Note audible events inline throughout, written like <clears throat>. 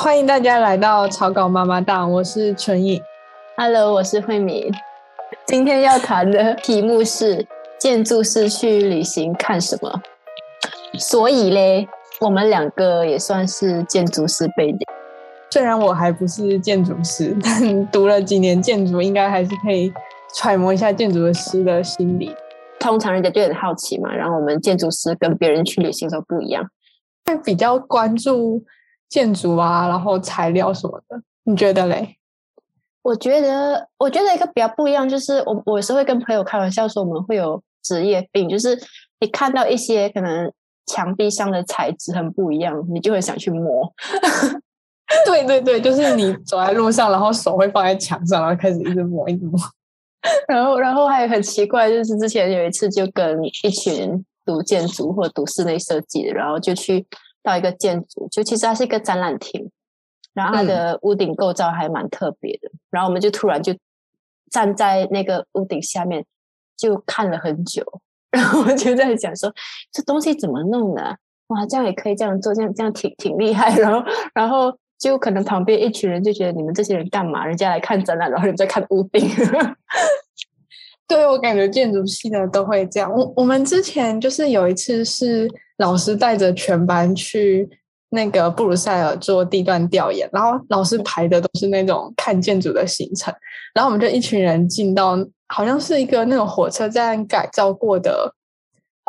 欢迎大家来到草稿妈妈档，我是纯颖。Hello，我是慧敏。今天要谈的题目是建筑师去旅行看什么？所以嘞，我们两个也算是建筑师背景。虽然我还不是建筑师，<laughs> 但读了几年建筑，应该还是可以揣摩一下建筑师的心理。通常人家就很好奇嘛，然后我们建筑师跟别人去旅行都不一样，会比较关注建筑啊，然后材料什么的。你觉得嘞？我觉得，我觉得一个比较不一样，就是我我有时候会跟朋友开玩笑说，我们会有职业病，就是你看到一些可能墙壁上的材质很不一样，你就会想去摸。对对对，就是你走在路上，然后手会放在墙上，然后开始一直摸，一直摸。<laughs> 然后，然后还有很奇怪，就是之前有一次就跟一群读建筑或读室内设计的，然后就去到一个建筑，就其实它是一个展览厅，然后它的屋顶构造还蛮特别的，然后我们就突然就站在那个屋顶下面就看了很久，然后我就在想说，这东西怎么弄的？哇，这样也可以这样做，这样这样挺挺厉害。然后，然后就可能旁边一群人就觉得你们这些人干嘛？人家来看展览，然后你们在看屋顶。对我感觉建筑系的都会这样。我我们之前就是有一次是老师带着全班去那个布鲁塞尔做地段调研，然后老师排的都是那种看建筑的行程，然后我们就一群人进到好像是一个那种火车站改造过的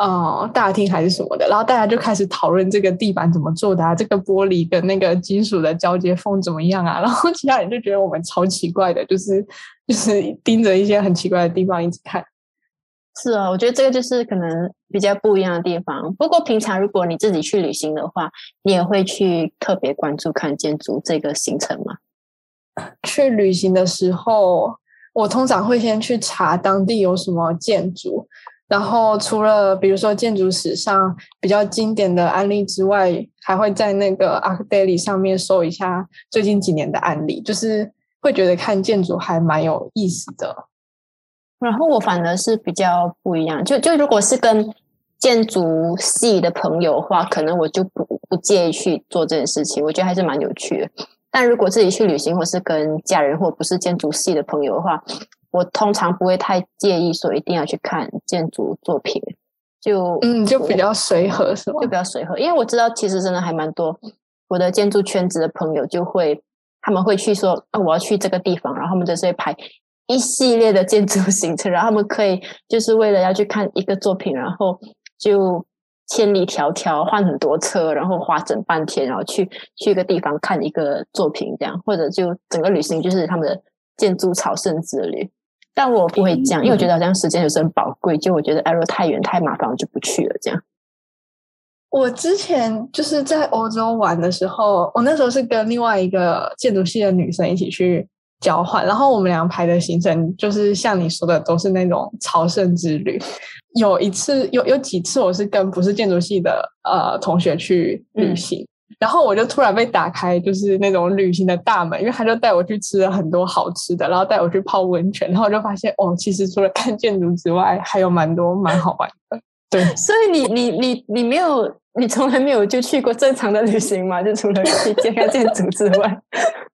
呃大厅还是什么的，然后大家就开始讨论这个地板怎么做的啊，这个玻璃跟那个金属的交接缝怎么样啊，<laughs> 然后其他人就觉得我们超奇怪的，就是 <laughs> 就是盯着一些很奇怪的地方一直看。是啊，我觉得这个就是可能比较不一样的地方。不过平常如果你自己去旅行的话，你也会去特别关注看建筑这个行程吗？<laughs> 去旅行的时候，我通常会先去查当地有什么建筑，然后除了比如说建筑史上比较经典的案例之外，还会在那个 ArcDaily 上面搜一下最近几年的案例，就是会觉得看建筑还蛮有意思的。然后我反而是比较不一样，就就如果是跟建筑系的朋友的话，可能我就不不介意去做这件事情，我觉得还是蛮有趣的。但如果自己去旅行，或是跟家人或不是建筑系的朋友的话，我通常不会太介意说一定要去看建筑作品，就嗯，就比较随和是吗就？比较随和。因为我知道其实真的还蛮多我的建筑圈子的朋友就会他们会去说，啊，我要去这个地方，然后他们就是会排一系列的建筑 <laughs> 行程，然后他们可以就是为了要去看一个作品，然后就千里迢迢换很多车，然后花整半天，然后去去一个地方看一个作品，这样或者就整个旅行就是他们的建筑朝圣之旅。但我不会这样，因为我觉得好像时间有时很宝贵，就我觉得哎，如果太远太麻烦，我就不去了。这样，我之前就是在欧洲玩的时候，我那时候是跟另外一个建筑系的女生一起去交换，然后我们俩排的行程就是像你说的，都是那种朝圣之旅。有一次，有有几次我是跟不是建筑系的呃同学去旅行，然后我就突然被打开就是那种旅行的大门，因为他就带我去吃了很多好吃的，然后带我去泡温泉，然后我就发现哦，其实除了看建筑之外，还有蛮多蛮好玩的。对，所以你你你你没有，你从来没有就去过正常的旅行嘛？就除了去 <laughs> 见看建筑之外，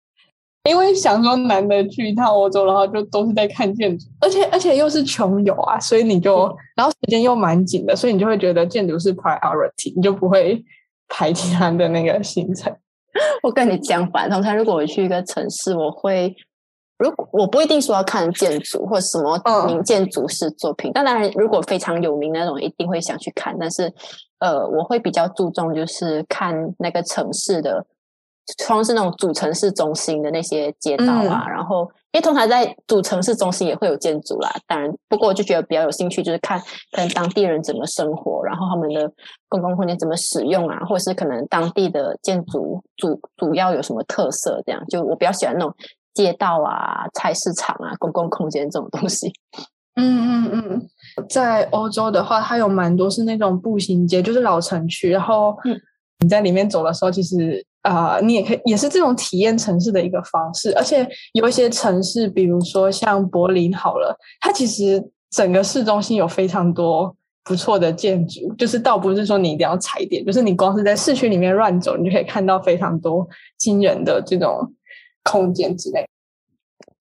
<laughs> 因为想说难得去一趟欧洲，然后就都是在看建筑，而且而且又是穷游啊，所以你就然后时间又蛮紧的，所以你就会觉得建筑是 priority，你就不会排其他的那个行程。<laughs> 我跟你相反，通常如果我去一个城市，我会。如果我不一定说要看建筑或什么嗯名建筑式作品，但当然如果非常有名的那种，一定会想去看。但是，呃，我会比较注重就是看那个城市的，光是那种主城市中心的那些街道啊，然后因为通常在主城市中心也会有建筑啦。当然，不过我就觉得比较有兴趣，就是看可能当地人怎么生活，然后他们的公共空间怎么使用啊，或者是可能当地的建筑主主要有什么特色，这样就我比较喜欢那种。街道啊、菜市场啊、公共空间这种东西。嗯嗯嗯，在欧洲的话，它有蛮多是那种步行街，就是老城区。然后你在里面走的时候，其实啊、你也可以也是这种体验城市的一个方式。而且有一些城市，比如说像柏林好了，它其实整个市中心有非常多不错的建筑，就是倒不是说你一定要踩点，就是你光是在市区里面乱走，你就可以看到非常多惊人的这种空间之类。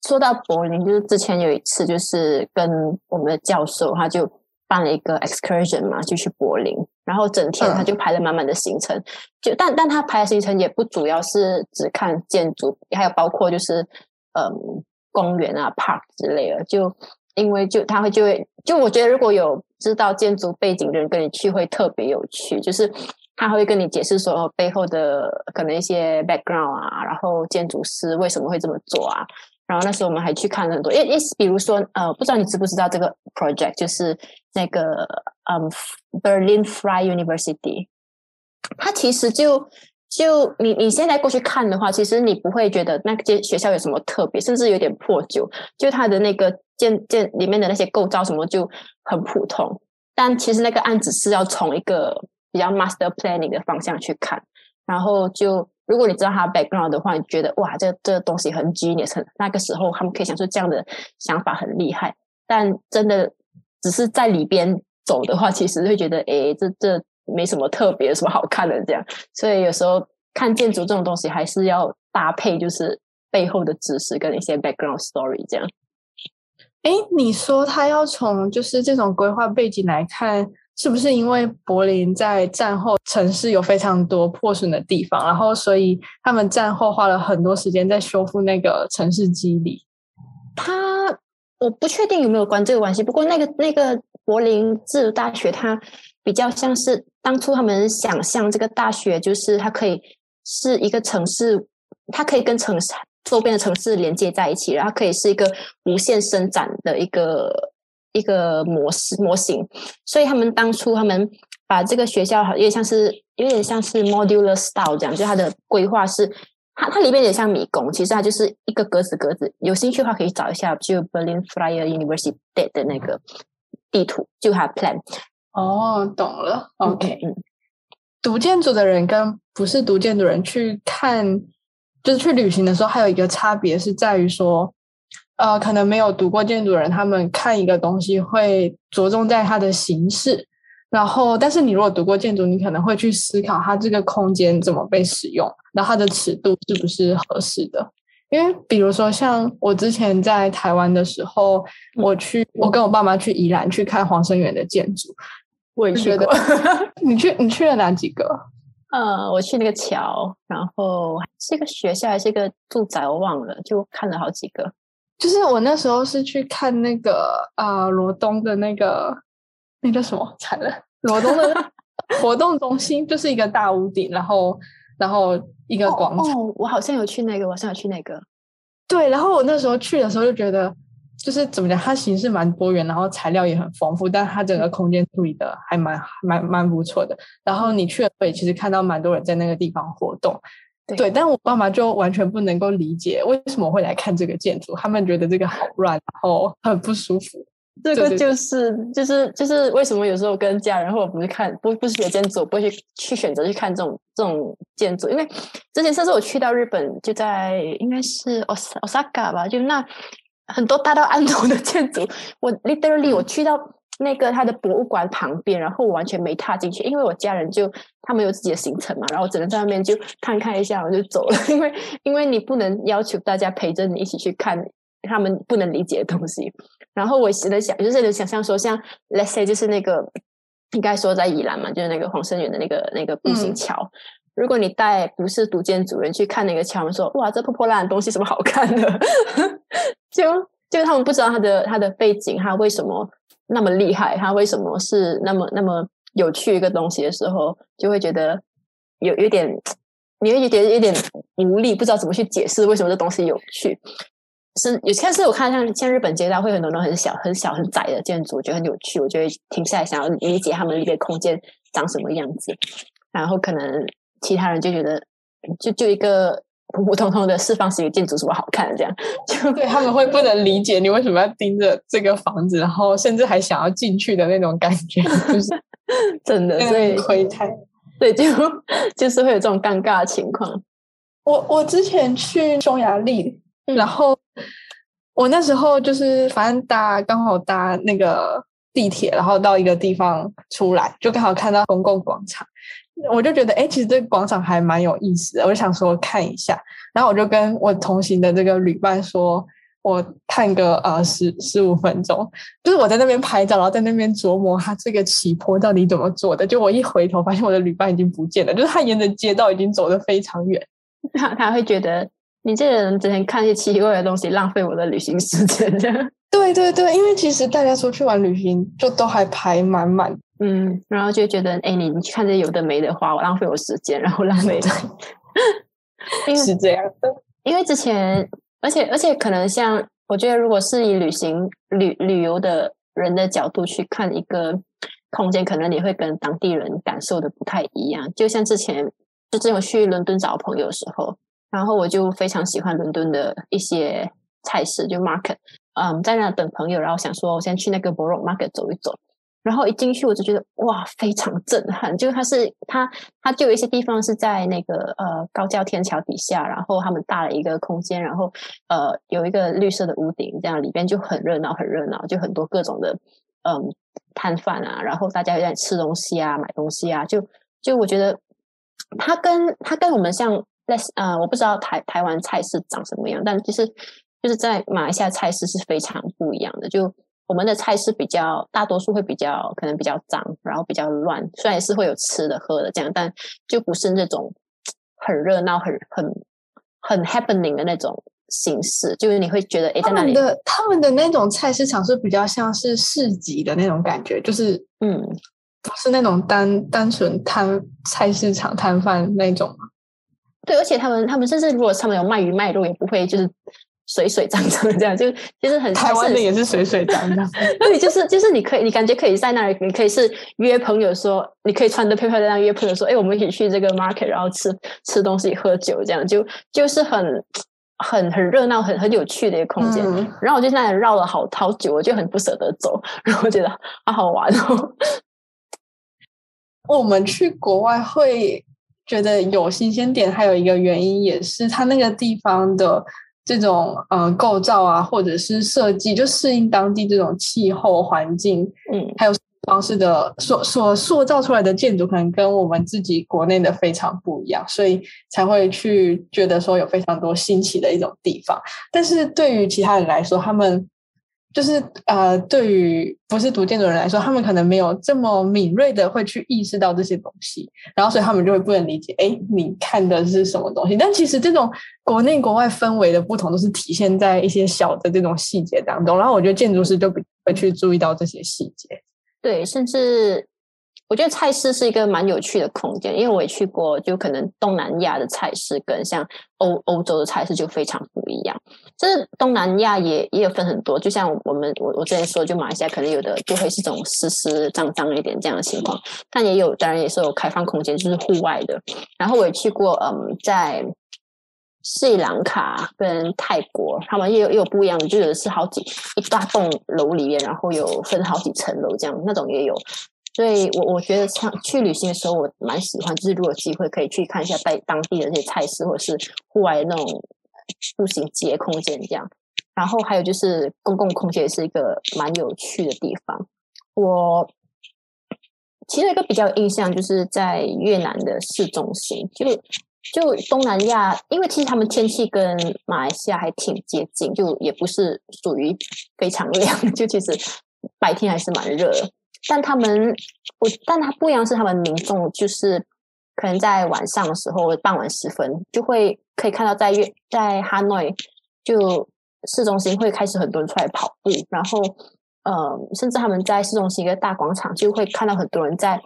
说到柏林，就是之前有一次，就是跟我们的教授，他就办了一个 excursion 嘛，就去柏林，然后整天他就排了满满的行程，就但但他排的行程也不主要是只看建筑，还有包括就是嗯公园啊 park 之类的，就因为就他会就会就我觉得如果有知道建筑背景的人跟你去会特别有趣，就是他会跟你解释说背后的可能一些 background 啊，然后建筑师为什么会这么做啊。然后那时候我们还去看了很多，因为比如说呃，不知道你知不知道这个 project，就是那个嗯，Berlin Free University，它其实就就你你现在过去看的话，其实你不会觉得那间学校有什么特别，甚至有点破旧，就它的那个建建里面的那些构造什么就很普通。但其实那个案子是要从一个比较 master planning 的方向去看，然后就。如果你知道他 background 的话，你觉得哇，这这东西很 genius，很那个时候他们可以想出这样的想法很厉害。但真的只是在里边走的话，其实会觉得诶，这这没什么特别，什么好看的这样。所以有时候看建筑这种东西，还是要搭配就是背后的知识跟一些 background story 这样。哎，你说他要从就是这种规划背景来看。是不是因为柏林在战后城市有非常多破损的地方，然后所以他们战后花了很多时间在修复那个城市肌理？他我不确定有没有关这个关系，不过那个那个柏林自由大学，它比较像是当初他们想象这个大学，就是它可以是一个城市，它可以跟城市周边的城市连接在一起，然后可以是一个无限伸展的一个。一个模式模型，所以他们当初他们把这个学校有点像是有点像是 modular style 这样，就它的规划是它它里面有点像迷宫，其实它就是一个格子格子。有兴趣的话可以找一下，就 Berlin Freie University 的那个地图，就它 plan。哦，懂了。OK，嗯，读建筑的人跟不是读建筑人去看，就是去旅行的时候，还有一个差别是在于说。呃，可能没有读过建筑的人，他们看一个东西会着重在它的形式，然后，但是你如果读过建筑，你可能会去思考它这个空间怎么被使用，然后它的尺度是不是合适的。因为比如说，像我之前在台湾的时候，我去，我跟我爸妈去宜兰去看黄生园的建筑，我也去过。<laughs> 你去，你去了哪几个？呃，我去那个桥，然后是一个学校还是一个住宅，我忘了，就看了好几个。就是我那时候是去看那个啊罗东的那个那叫什么惨了罗东的 <laughs> 活动中心，就是一个大屋顶，然后然后一个广场。哦，我好像有去那个，我好像有去那个。对，然后我那时候去的时候就觉得，就是怎么讲，它形式蛮多元，然后材料也很丰富，但它整个空间处理的还蛮蛮蛮不错的。然后你去了会其实看到蛮多人在那个地方活动。对，但我爸妈就完全不能够理解为什么会来看这个建筑，他们觉得这个好乱，然后很不舒服。这个就是就是就是为什么有时候跟家人或者不是看不不是学建筑，不会去去选择去看这种这种建筑，因为之前上次我去到日本，就在应该是 Osaka 吧，就那很多大到安头的建筑，我 literally 我去到。那个他的博物馆旁边，然后我完全没踏进去，因为我家人就他们有自己的行程嘛，然后只能在那边就看看一下，我就走了。<laughs> 因为因为你不能要求大家陪着你一起去看他们不能理解的东西。然后我现在想，就是能想象说，像 Let's say 就是那个应该说在宜兰嘛，就是那个黄生园的那个那个步行桥。如果你带不是读建主人去看那个桥，说哇，这破破烂的东西什么好看的？<laughs> 就就他们不知道它的它的背景，它为什么。那么厉害，它为什么是那么那么有趣一个东西的时候，就会觉得有有点，你会觉得有点无力，不知道怎么去解释为什么这东西有趣。是有些是我看像像日本街道会很多那种很小很小很窄的建筑，我觉得很有趣，我就会停下来想要理解他们里边空间长什么样子。然后可能其他人就觉得就就一个。普普通通的四方形建筑什么好看的？这样就对他们会不能理解你为什么要盯着这个房子，然后甚至还想要进去的那种感觉，就是 <laughs> 真的，所以窥探，对，就就是会有这种尴尬的情况。我我之前去匈牙利，然后我那时候就是反正搭刚好搭那个地铁，然后到一个地方出来，就刚好看到公共广场，我就觉得哎，其实这个广场还蛮有意思的，我就想说看一下，然后我就跟我同行的这个旅伴说。我看个呃十十五分钟，就是我在那边拍照，然后在那边琢磨他这个起坡到底怎么做的。就我一回头，发现我的旅伴已经不见了，就是他沿着街道已经走得非常远。<laughs> 他他会觉得你这个人整天看一些奇奇怪怪的东西，浪费我的旅行时间。<laughs> 对对对，因为其实大家出去玩旅行就都还排满满，嗯，然后就觉得哎，你你看这有的没的花，我浪费我时间，然后浪费。<laughs> 是这样的，因为之前。而且而且，可能像我觉得，如果是以旅行旅旅游的人的角度去看一个空间，可能你会跟当地人感受的不太一样。就像之前，就之前去伦敦找朋友的时候，然后我就非常喜欢伦敦的一些菜式，就 market，嗯，在那等朋友，然后想说我先去那个 Borough Market 走一走。然后一进去我就觉得哇，非常震撼！就是它是它它就有一些地方是在那个呃高架天桥底下，然后他们搭了一个空间，然后呃有一个绿色的屋顶，这样里边就很热闹，很热闹，就很多各种的嗯摊贩啊，然后大家在吃东西啊，买东西啊，就就我觉得它跟它跟我们像在呃我不知道台台湾菜市长什么样，但其实就是在马来西亚菜市是非常不一样的，就。我们的菜是比较大多数会比较可能比较脏，然后比较乱。虽然也是会有吃的喝的这样，但就不是那种很热闹、很很很 happening 的那种形式。就是你会觉得，哎，在那里的他们的那种菜市场是比较像是市集的那种感觉，就是嗯，不是那种单单纯摊菜市场摊贩那种对，而且他们他们甚至如果他们有卖鱼卖肉，也不会就是。水水脏脏这样，<laughs> 就其实很台湾的也是水水脏脏。<laughs> 对，就是就是你可以，你感觉可以在那里，你可以是约朋友说，你可以穿的漂漂亮亮约朋友说，哎，我们一起去这个 market，然后吃吃东西、喝酒，这样就就是很很很热闹、很很有趣的一个空间。然后我就在那里绕了好好久，我就很不舍得走，<laughs> 然后觉得好好玩哦。我们去国外会觉得有新鲜点，还有一个原因也是它那个地方的。这种呃构造啊，或者是设计，就适应当地这种气候环境，嗯，还有方式的所所塑造出来的建筑，可能跟我们自己国内的非常不一样，所以才会去觉得说有非常多新奇的一种地方。但是对于其他人来说，他们。就是呃，对于不是读建筑人来说，他们可能没有这么敏锐的会去意识到这些东西，然后所以他们就会不能理解，哎，你看的是什么东西？但其实这种国内国外氛围的不同，都是体现在一些小的这种细节当中。然后我觉得建筑师就会去注意到这些细节，对，甚至。我觉得菜市是一个蛮有趣的空间，因为我也去过，就可能东南亚的菜市跟像欧欧洲的菜市就非常不一样。就是东南亚也也有分很多，就像我们我我之前说，就马来西亚可能有的就会是这种湿湿脏脏一点这样的情况，但也有当然也是有开放空间，就是户外的。然后我也去过，嗯，在斯里兰卡跟泰国，他们也有也有不一样的，就是是好几一大栋楼里面，然后有分好几层楼这样，那种也有。所以，我我觉得像去旅行的时候，我蛮喜欢，就是如果有机会可以去看一下在当地的那些菜市，或者是户外的那种步行街空间这样。然后还有就是公共空间也是一个蛮有趣的地方。我其实一个比较印象就是在越南的市中心，就就东南亚，因为其实他们天气跟马来西亚还挺接近，就也不是属于非常 <laughs> 凉，就其实白天还是蛮热的。但他们，我但他不一样是他们民众，就是可能在晚上的时候，傍晚时分，就会可以看到在越在哈内就市中心会开始很多人出来跑步，然后呃，甚至他们在市中心一个大广场就会看到很多人在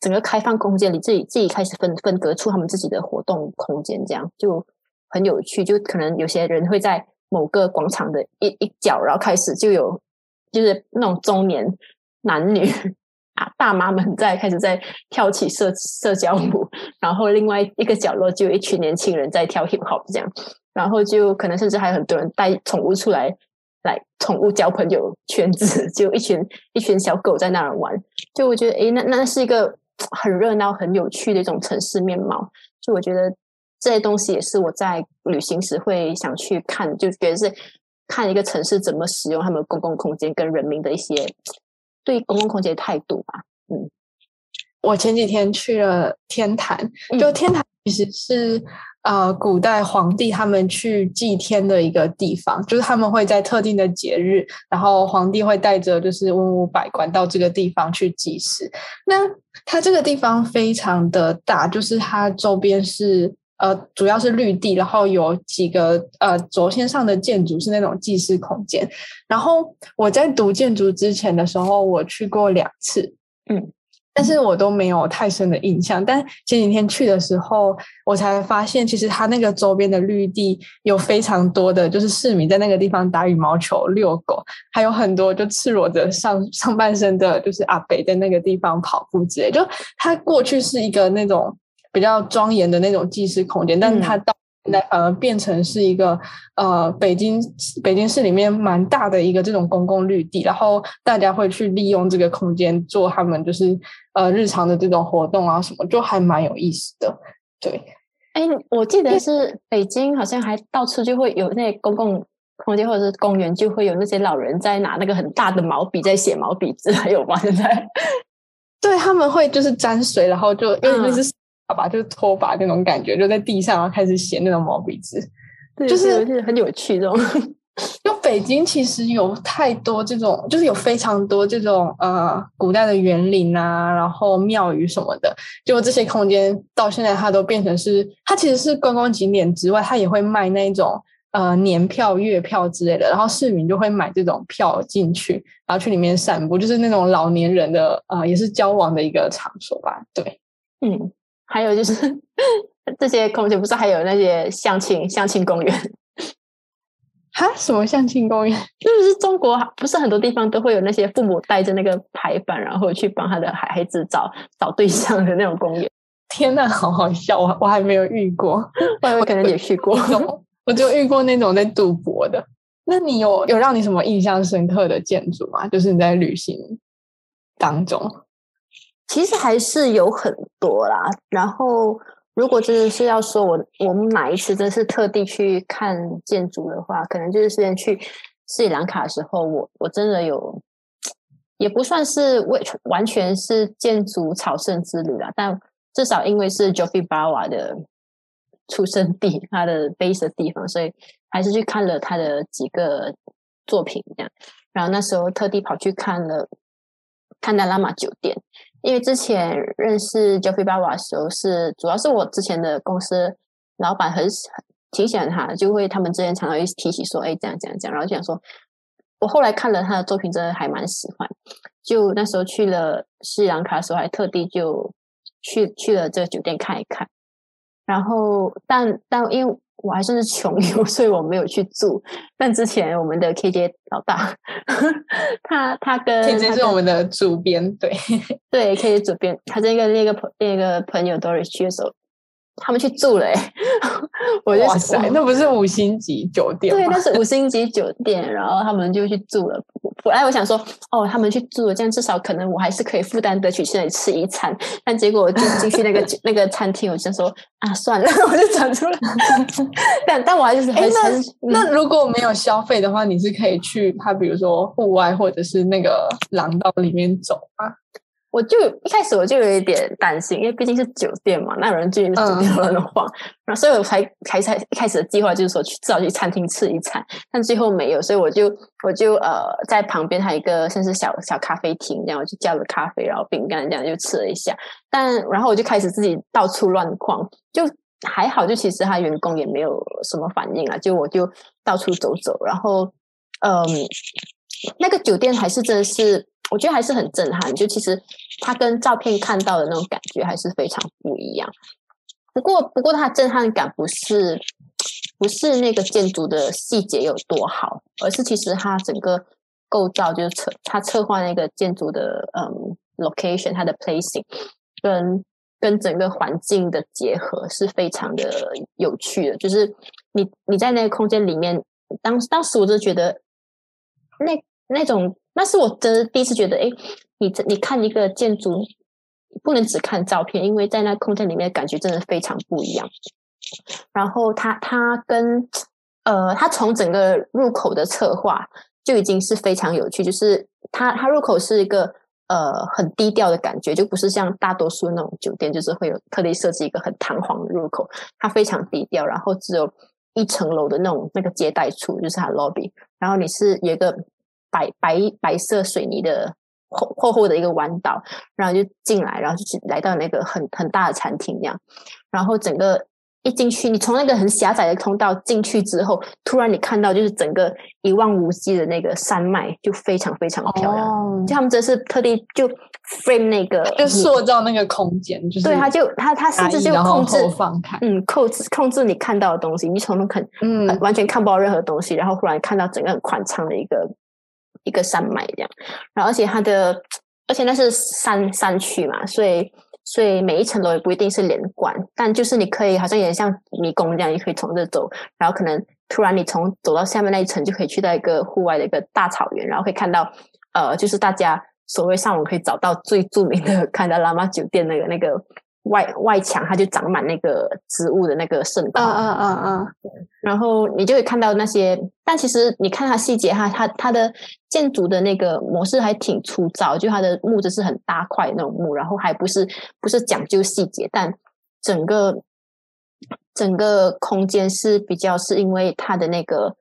整个开放空间里自己自己开始分分隔出他们自己的活动空间，这样就很有趣。就可能有些人会在某个广场的一一角，然后开始就有就是那种中年。男女啊，大妈们在开始在跳起社社交舞，然后另外一个角落就有一群年轻人在跳 hip hop 这样，然后就可能甚至还有很多人带宠物出来，来宠物交朋友圈子，<laughs> 就一群一群小狗在那儿玩，就我觉得诶，那那是一个很热闹、很有趣的一种城市面貌。就我觉得这些东西也是我在旅行时会想去看，就觉得是看一个城市怎么使用他们公共空间跟人民的一些。对公共空间的态度吧。嗯，我前几天去了天坛，就天坛其实是呃古代皇帝他们去祭天的一个地方，就是他们会在特定的节日，然后皇帝会带着就是文武百官到这个地方去祭祀。那它这个地方非常的大，就是它周边是。呃，主要是绿地，然后有几个呃轴线上的建筑是那种祭祀空间。然后我在读建筑之前的时候，我去过两次，嗯，但是我都没有太深的印象。但前几天去的时候，我才发现，其实它那个周边的绿地有非常多的，就是市民在那个地方打羽毛球、遛狗，还有很多就赤裸着上上半身的，就是阿北在那个地方跑步之类。就它过去是一个那种。比较庄严的那种祭祀空间，但是它到现在反而变成是一个呃北京北京市里面蛮大的一个这种公共绿地，然后大家会去利用这个空间做他们就是呃日常的这种活动啊什么，就还蛮有意思的。对，哎，我记得是北京好像还到处就会有那公共空间或者是公园，就会有那些老人在拿那个很大的毛笔在写毛笔字，还有吗？现在对他们会就是沾水，然后就因为那是。吧，就是拖把那种感觉，就在地上然后开始写那种毛笔字，就是很有趣这种。就北京其实有太多这种，就是有非常多这种呃古代的园林啊，然后庙宇什么的，就这些空间到现在它都变成是，它其实是观光景点之外，它也会卖那种呃年票、月票之类的，然后市民就会买这种票进去，然后去里面散步，就是那种老年人的呃也是交往的一个场所吧。对，嗯。还有就是 <laughs> 这些空间，不是还有那些相亲相亲公园？哈？什么相亲公园？<laughs> 就是中国不是很多地方都会有那些父母带着那个牌板，然后去帮他的孩孩子找找对象的那种公园。天呐，好好笑！我我还没有遇过，<laughs> 我可能也去过，我就遇过那种在赌博的。那你有有让你什么印象深刻的建筑吗？就是你在旅行当中。其实还是有很多啦。然后，如果真的是要说我我们哪一次真是特地去看建筑的话，可能就是之前去斯里兰卡的时候，我我真的有，也不算是为完全是建筑朝圣之旅啦，但至少因为是 Jofi Bawa 的出生地，他的 base 的地方，所以还是去看了他的几个作品这样。然后那时候特地跑去看了看到拉玛酒店。因为之前认识 j o f f e y Bawa 的时候，是主要是我之前的公司老板很喜挺喜欢他，就会他们之前常常会提起说，哎，这样这样这样，然后就想说，我后来看了他的作品，真的还蛮喜欢。就那时候去了斯里兰卡的时候，还特地就去去了这个酒店看一看。然后，但但因为。我还算是穷游，<laughs> 所以我没有去住。但之前我们的 KJ 老大，他他跟 KJ 是我们的主编，对对，KJ 主编，他这个那个朋那个朋友 Doris 去的时候。他们去住了，<laughs> 我就哇塞，那不是五星级酒店对，那是五星级酒店，然后他们就去住了。本来我想说，哦，他们去住了，这样至少可能我还是可以负担得起去那里吃一餐。但结果我进进去那个 <laughs> 那个餐厅，我就说啊，算了，<laughs> 我就转出来。但但我还是很那那如果没有消费的话，你是可以去他，比如说户外或者是那个廊道里面走啊。我就一开始我就有一点担心，因为毕竟是酒店嘛，那有人进去酒店乱晃，然后所以我才开才一开始的计划就是说去至少去餐厅吃一餐，但最后没有，所以我就我就呃在旁边还有一个甚至小小咖啡厅，这样我就叫了咖啡，然后饼干这样就吃了一下，但然后我就开始自己到处乱逛，就还好，就其实他员工也没有什么反应啊，就我就到处走走，然后嗯，那个酒店还是真的是。我觉得还是很震撼，就其实它跟照片看到的那种感觉还是非常不一样。不过，不过它震撼感不是不是那个建筑的细节有多好，而是其实它整个构造，就是策它策划那个建筑的嗯 location，它的 placing 跟跟整个环境的结合是非常的有趣的。就是你你在那个空间里面，当当时我就觉得那那种。那是我真的第一次觉得，哎，你你看一个建筑，不能只看照片，因为在那空间里面感觉真的非常不一样。然后它它跟呃，它从整个入口的策划就已经是非常有趣，就是它它入口是一个呃很低调的感觉，就不是像大多数那种酒店，就是会有特地设计一个很堂皇的入口，它非常低调，然后只有一层楼的那种那个接待处，就是它 lobby，然后你是有一个白白白色水泥的厚厚厚的一个弯道，然后就进来，然后就来到那个很很大的餐厅这样，然后整个。一进去，你从那个很狭窄的通道进去之后，突然你看到就是整个一望无际的那个山脉，就非常非常漂亮。就他们这是特地就 frame 那个，就塑造那个空间，就是对，他就他他甚至就控制放开，嗯，控制控制你看到的东西，你从那看嗯完全看不到任何东西，然后忽然看到整个很宽敞的一个一个山脉这样，然后而且它的而且那是山山区嘛，所以。所以每一层楼也不一定是连贯，但就是你可以好像有点像迷宫这样，你可以从这走，然后可能突然你从走到下面那一层，就可以去到一个户外的一个大草原，然后可以看到呃，就是大家所谓上网可以找到最著名的看到拉玛酒店那个那个。外外墙它就长满那个植物的那个盛况，嗯嗯嗯嗯，然后你就会看到那些，但其实你看它细节，哈它它的建筑的那个模式还挺粗糙，就它的木质是很大块那种木，然后还不是不是讲究细节，但整个整个空间是比较是因为它的那个。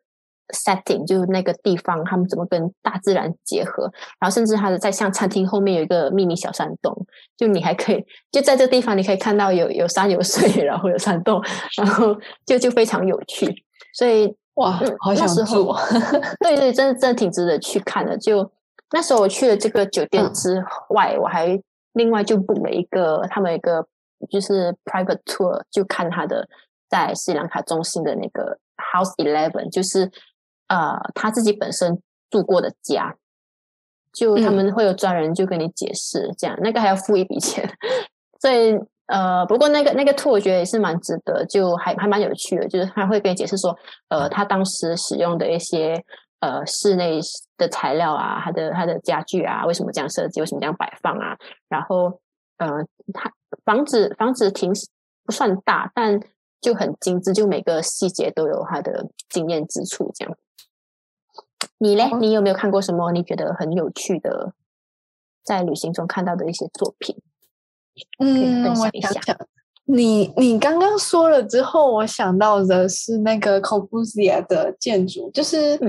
setting 就是那个地方，他们怎么跟大自然结合？然后甚至它的在像餐厅后面有一个秘密小山洞，就你还可以就在这地方，你可以看到有有山有水，<laughs> 然后有山洞，然后就就非常有趣。所以哇，好想住！<laughs> 对对，真的真的挺值得去看的。就那时候我去了这个酒店之外，我还另外就 book 了一个他们一个就是 private tour，就看他的在斯里兰卡中心的那个 House Eleven，就是。呃，他自己本身住过的家，就他们会有专人就跟你解释，这样那个还要付一笔钱，<laughs> 所以呃，不过那个那个 tour 我觉得也是蛮值得，就还还蛮有趣的，就是他会跟你解释说，呃，他当时使用的一些呃室内的材料啊，他的他的家具啊，为什么这样设计，为什么这样摆放啊，然后呃，他房子房子挺不算大，但就很精致，就每个细节都有他的惊艳之处，这样。你嘞？你有没有看过什么你觉得很有趣的，在旅行中看到的一些作品？嗯，我想想，你你刚刚说了之后，我想到的是那个 Corbusier 的建筑，就是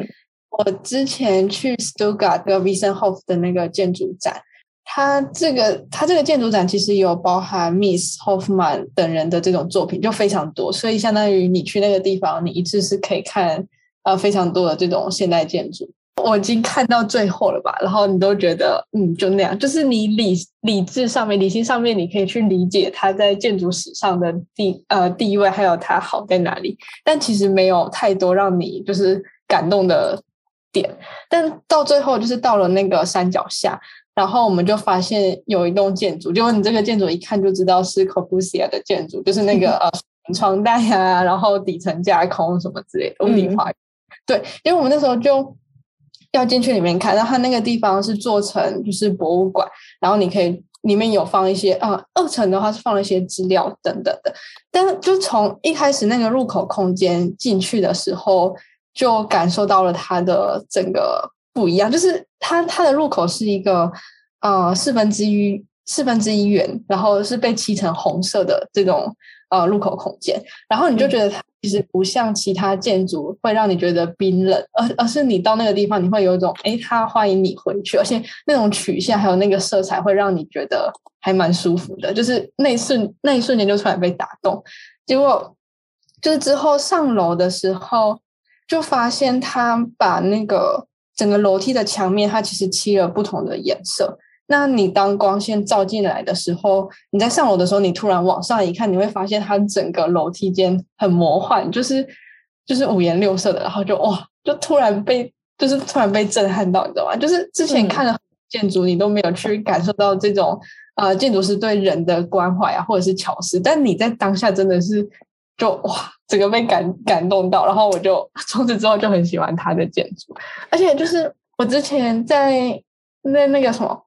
我之前去 Stuttgart 的 Wiesenhof 的那个建筑展。它这个它这个建筑展其实有包含 Miss Hoffman 等人的这种作品，就非常多，所以相当于你去那个地方，你一次是可以看。呃，非常多的这种现代建筑，我已经看到最后了吧？然后你都觉得，嗯，就那样，就是你理理智上面、理性上面，你可以去理解它在建筑史上的地呃地位，还有它好在哪里。但其实没有太多让你就是感动的点。但到最后，就是到了那个山脚下，然后我们就发现有一栋建筑，就你这个建筑一看就知道是 Corbusier 的建筑，就是那个 <laughs> 呃床单呀，然后底层架空什么之类的屋顶花。对，因为我们那时候就要进去里面看，然后它那个地方是做成就是博物馆，然后你可以里面有放一些啊，二层的话是放了一些资料等等的。但是就从一开始那个入口空间进去的时候，就感受到了它的整个不一样，就是它它的入口是一个呃四分之一四分之一圆，然后是被漆成红色的这种呃入口空间，然后你就觉得它。其实不像其他建筑会让你觉得冰冷，而而是你到那个地方，你会有一种哎，他欢迎你回去，而且那种曲线还有那个色彩会让你觉得还蛮舒服的，就是那一瞬那一瞬间就突然被打动。结果就是之后上楼的时候，就发现他把那个整个楼梯的墙面，它其实漆了不同的颜色。那你当光线照进来的时候，你在上楼的时候，你突然往上一看，你会发现它整个楼梯间很魔幻，就是就是五颜六色的，然后就哇，就突然被就是突然被震撼到，你知道吗？就是之前看了建筑，你都没有去感受到这种呃建筑师对人的关怀啊，或者是巧思，但你在当下真的是就哇，整个被感感动到，然后我就 <laughs> 从此之后就很喜欢他的建筑，而且就是我之前在在那个什么。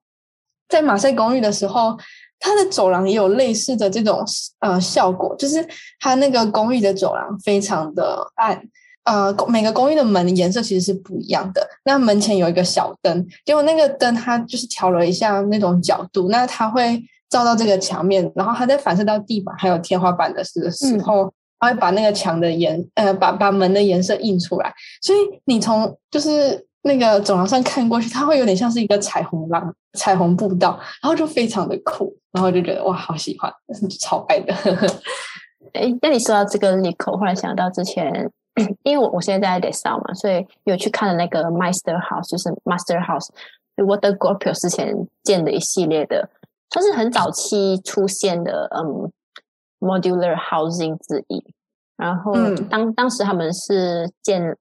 在马赛公寓的时候，它的走廊也有类似的这种呃效果，就是它那个公寓的走廊非常的暗，呃，每个公寓的门颜色其实是不一样的。那门前有一个小灯，结果那个灯它就是调了一下那种角度，那它会照到这个墙面，然后它再反射到地板还有天花板的时时候，它会把那个墙的颜呃把把门的颜色印出来。所以你从就是那个走廊上看过去，它会有点像是一个彩虹廊、彩虹步道，然后就非常的酷，然后就觉得哇，好喜欢，<laughs> 超爱的。<laughs> 哎，那你说到这个 Nico，忽然想到之前。因为我我现在在 d e s a 嘛，所以有去看了那个 Master House，就是 Master House Watergopio 之前建的一系列的，算是很早期出现的，嗯，modular housing 之一。然后当当时他们是建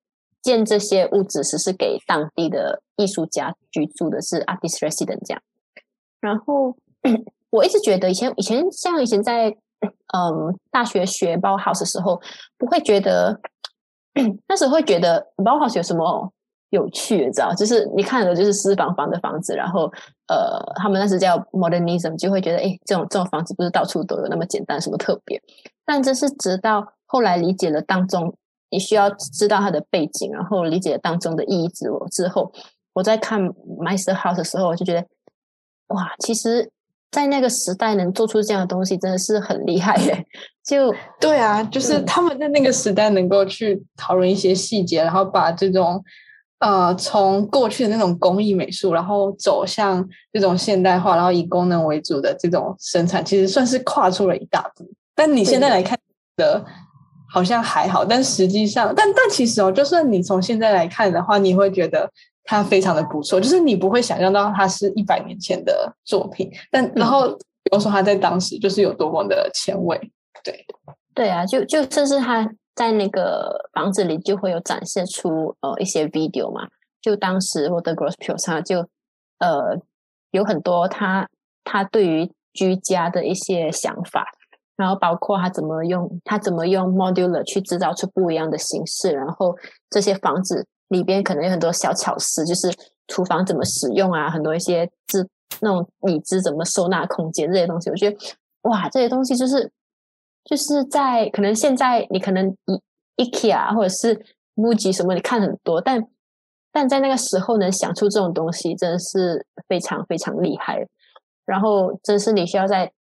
建这些屋子，是是给当地的艺术家居住的，是 artist resident 这样。然后 <clears throat> 我一直觉得以前以前像以前在嗯大学学包 house 的时候，不会觉得。<clears throat> 那时候会觉得包豪有什么有趣，你知道？就是你看的就是私房房的房子，然后呃，他们那时叫 modernism，就会觉得哎，这种这种房子不是到处都有那么简单，什么特别？但这是直到后来理解了当中，你需要知道它的背景，然后理解当中的意义之之后，我在看 Master House 的时候，我就觉得哇，其实。在那个时代能做出这样的东西，真的是很厉害耶！就 <laughs> 对啊，就是他们在那个时代能够去讨论一些细节，然后把这种呃从过去的那种工艺美术，然后走向这种现代化，然后以功能为主的这种生产，其实算是跨出了一大步。但你现在来看的，好像还好，但实际上，但但其实哦，就算你从现在来看的话，你会觉得。它非常的不错，就是你不会想象到它是一百年前的作品，但然后比如说它在当时就是有多么的前卫，对对啊，就就甚至他在那个房子里就会有展现出呃一些 video 嘛，就当时我的 Gross Pure 上就呃有很多他他对于居家的一些想法，然后包括他怎么用他怎么用 modular 去制造出不一样的形式，然后这些房子。里边可能有很多小巧思，就是厨房怎么使用啊，很多一些资那种椅子怎么收纳空间这些东西，我觉得哇，这些东西就是就是在可能现在你可能 IKEA 或者是 MUJI 什么你看很多，但但在那个时候能想出这种东西，真的是非常非常厉害。然后真是你需要在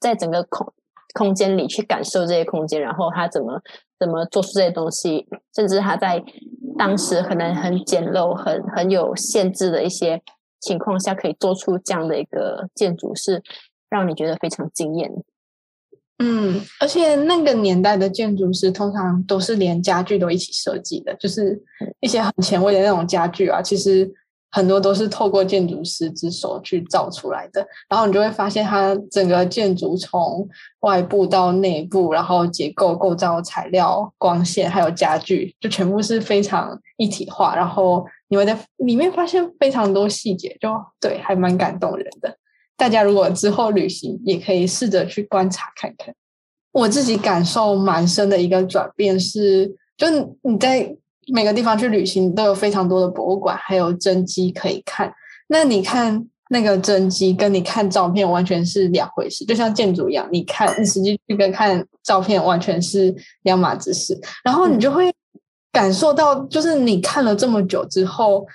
在整个空空间里去感受这些空间，然后他怎么怎么做出这些东西，甚至他在。当时可能很简陋、很很有限制的一些情况下，可以做出这样的一个建筑，是让你觉得非常惊艳。嗯，而且那个年代的建筑师通常都是连家具都一起设计的，就是一些很前卫的那种家具啊，其实。很多都是透过建筑师之手去造出来的，然后你就会发现它整个建筑从外部到内部，然后结构、构造、材料、光线还有家具，就全部是非常一体化。然后你会在里面发现非常多细节，就对，还蛮感动人的。大家如果之后旅行，也可以试着去观察看看。我自己感受蛮深的一个转变是，就你在。每个地方去旅行都有非常多的博物馆，还有真迹可以看。那你看那个真迹，跟你看照片完全是两回事，就像建筑一样，你看你实际去跟看照片完全是两码子事。然后你就会感受到，就是你看了这么久之后，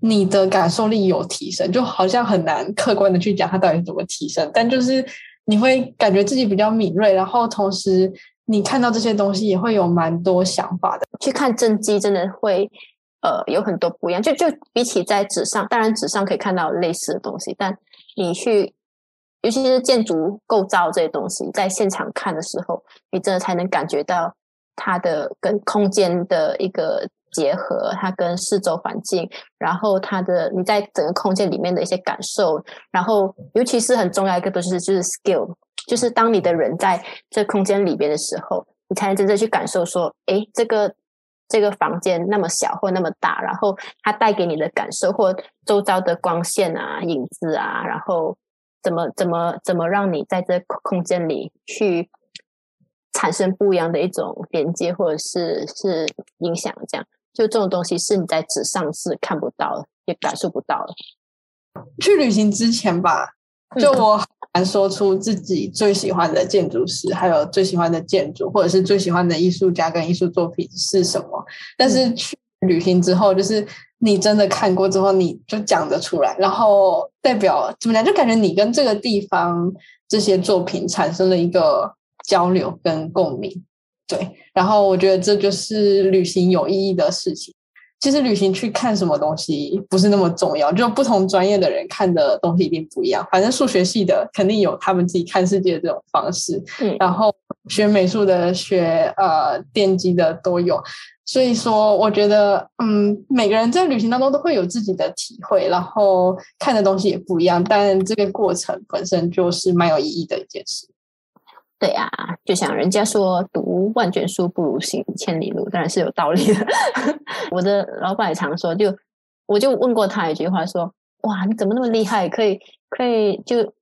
你的感受力有提升，就好像很难客观的去讲它到底怎么提升，但就是你会感觉自己比较敏锐，然后同时。你看到这些东西也会有蛮多想法的。去看真迹真的会，呃，有很多不一样。就就比起在纸上，当然纸上可以看到类似的东西，但你去，尤其是建筑构造这些东西，在现场看的时候，你真的才能感觉到它的跟空间的一个结合，它跟四周环境，然后它的你在整个空间里面的一些感受，然后尤其是很重要一个东西就是 skill。就是当你的人在这空间里边的时候，你才能真正去感受说，哎，这个这个房间那么小或那么大，然后它带给你的感受或周遭的光线啊、影子啊，然后怎么怎么怎么让你在这空间里去产生不一样的一种连接或者是是影响，这样就这种东西是你在纸上是看不到的也感受不到的。去旅行之前吧，就我。难说出自己最喜欢的建筑师，还有最喜欢的建筑，或者是最喜欢的艺术家跟艺术作品是什么。但是去旅行之后，就是你真的看过之后，你就讲得出来，然后代表怎么讲，就感觉你跟这个地方这些作品产生了一个交流跟共鸣。对，然后我觉得这就是旅行有意义的事情。其实旅行去看什么东西不是那么重要，就不同专业的人看的东西一定不一样。反正数学系的肯定有他们自己看世界的这种方式，嗯，然后学美术的、学呃电机的都有。所以说，我觉得嗯，每个人在旅行当中都会有自己的体会，然后看的东西也不一样，但这个过程本身就是蛮有意义的一件事。对啊，就像人家说，读万卷书不如行千里路，当然是有道理的。<laughs> 我的老板也常说，就我就问过他一句话，说：“哇，你怎么那么厉害？可以可以就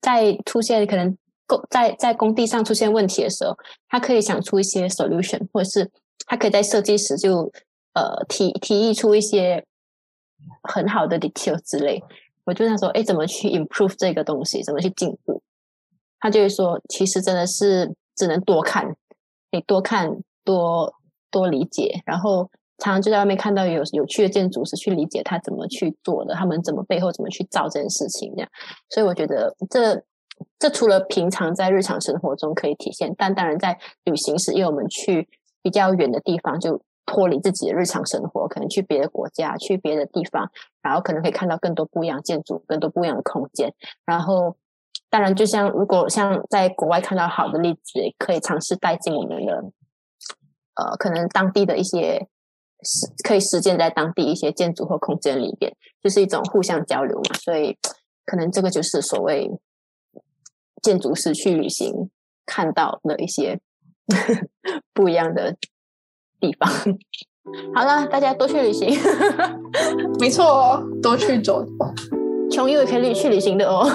在出现可能工在在工地上出现问题的时候，他可以想出一些 solution，或者是他可以在设计时就呃提提议出一些很好的 detail 之类。”我就想说：“哎，怎么去 improve 这个东西？怎么去进步？”他就会说，其实真的是只能多看，你多看多多理解，然后常常就在外面看到有有趣的建筑师，去理解他怎么去做的，他们怎么背后怎么去造这件事情这样。所以我觉得这这除了平常在日常生活中可以体现，但当然在旅行时，因为我们去比较远的地方，就脱离自己的日常生活，可能去别的国家，去别的地方，然后可能可以看到更多不一样建筑，更多不一样的空间，然后。当然，就像如果像在国外看到好的例子，可以尝试带进我们的呃，可能当地的一些实可以实践在当地一些建筑或空间里边，就是一种互相交流嘛。所以，可能这个就是所谓建筑师去旅行看到的一些 <laughs> 不一样的地方。好了，大家多去旅行，没错，多去走，穷游也可以去旅行的哦。